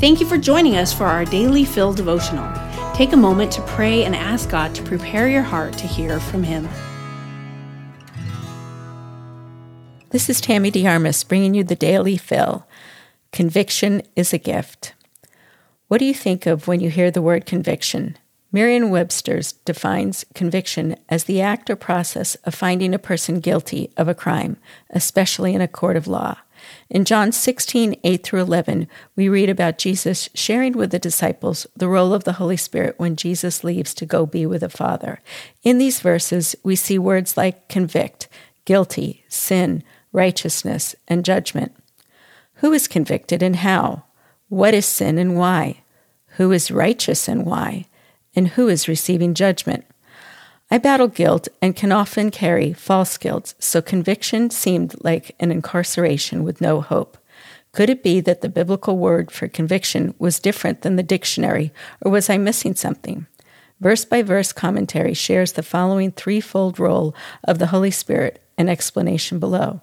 Thank you for joining us for our daily Fill devotional. Take a moment to pray and ask God to prepare your heart to hear from Him. This is Tammy De Armas bringing you the Daily Fill. Conviction is a gift. What do you think of when you hear the word conviction? Merriam Webster defines conviction as the act or process of finding a person guilty of a crime, especially in a court of law. In John 16, 8 through 11, we read about Jesus sharing with the disciples the role of the Holy Spirit when Jesus leaves to go be with the Father. In these verses, we see words like convict, guilty, sin, righteousness, and judgment. Who is convicted and how? What is sin and why? Who is righteous and why? And who is receiving judgment? I battle guilt and can often carry false guilt, so conviction seemed like an incarceration with no hope. Could it be that the biblical word for conviction was different than the dictionary, or was I missing something? Verse by verse commentary shares the following threefold role of the Holy Spirit and explanation below.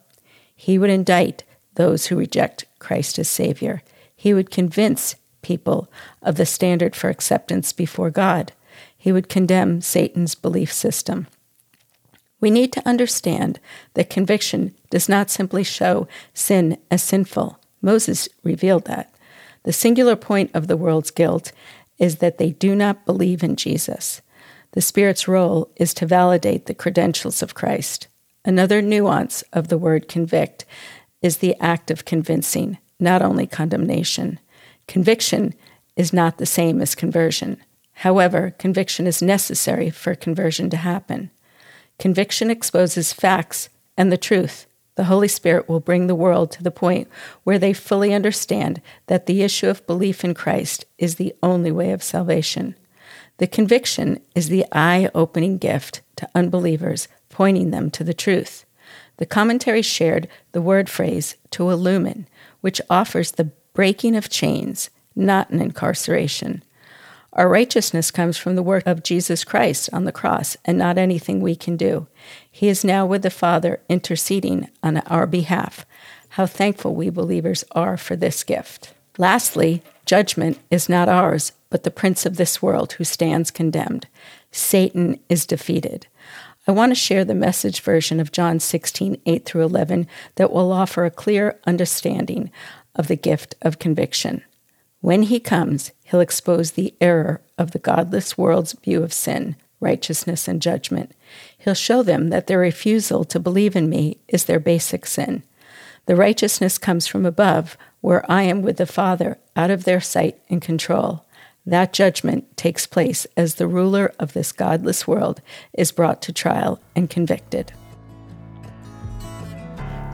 He would indict those who reject Christ as Savior. He would convince people of the standard for acceptance before God. He would condemn Satan's belief system. We need to understand that conviction does not simply show sin as sinful. Moses revealed that. The singular point of the world's guilt is that they do not believe in Jesus. The Spirit's role is to validate the credentials of Christ. Another nuance of the word convict is the act of convincing, not only condemnation. Conviction is not the same as conversion. However, conviction is necessary for conversion to happen. Conviction exposes facts and the truth. The Holy Spirit will bring the world to the point where they fully understand that the issue of belief in Christ is the only way of salvation. The conviction is the eye opening gift to unbelievers, pointing them to the truth. The commentary shared the word phrase to illumine, which offers the breaking of chains, not an incarceration. Our righteousness comes from the work of Jesus Christ on the cross and not anything we can do. He is now with the Father interceding on our behalf. How thankful we believers are for this gift. Lastly, judgment is not ours, but the prince of this world who stands condemned. Satan is defeated. I want to share the message version of John 16, 8 through 11 that will offer a clear understanding of the gift of conviction. When he comes, he'll expose the error of the godless world's view of sin, righteousness, and judgment. He'll show them that their refusal to believe in me is their basic sin. The righteousness comes from above, where I am with the Father, out of their sight and control. That judgment takes place as the ruler of this godless world is brought to trial and convicted.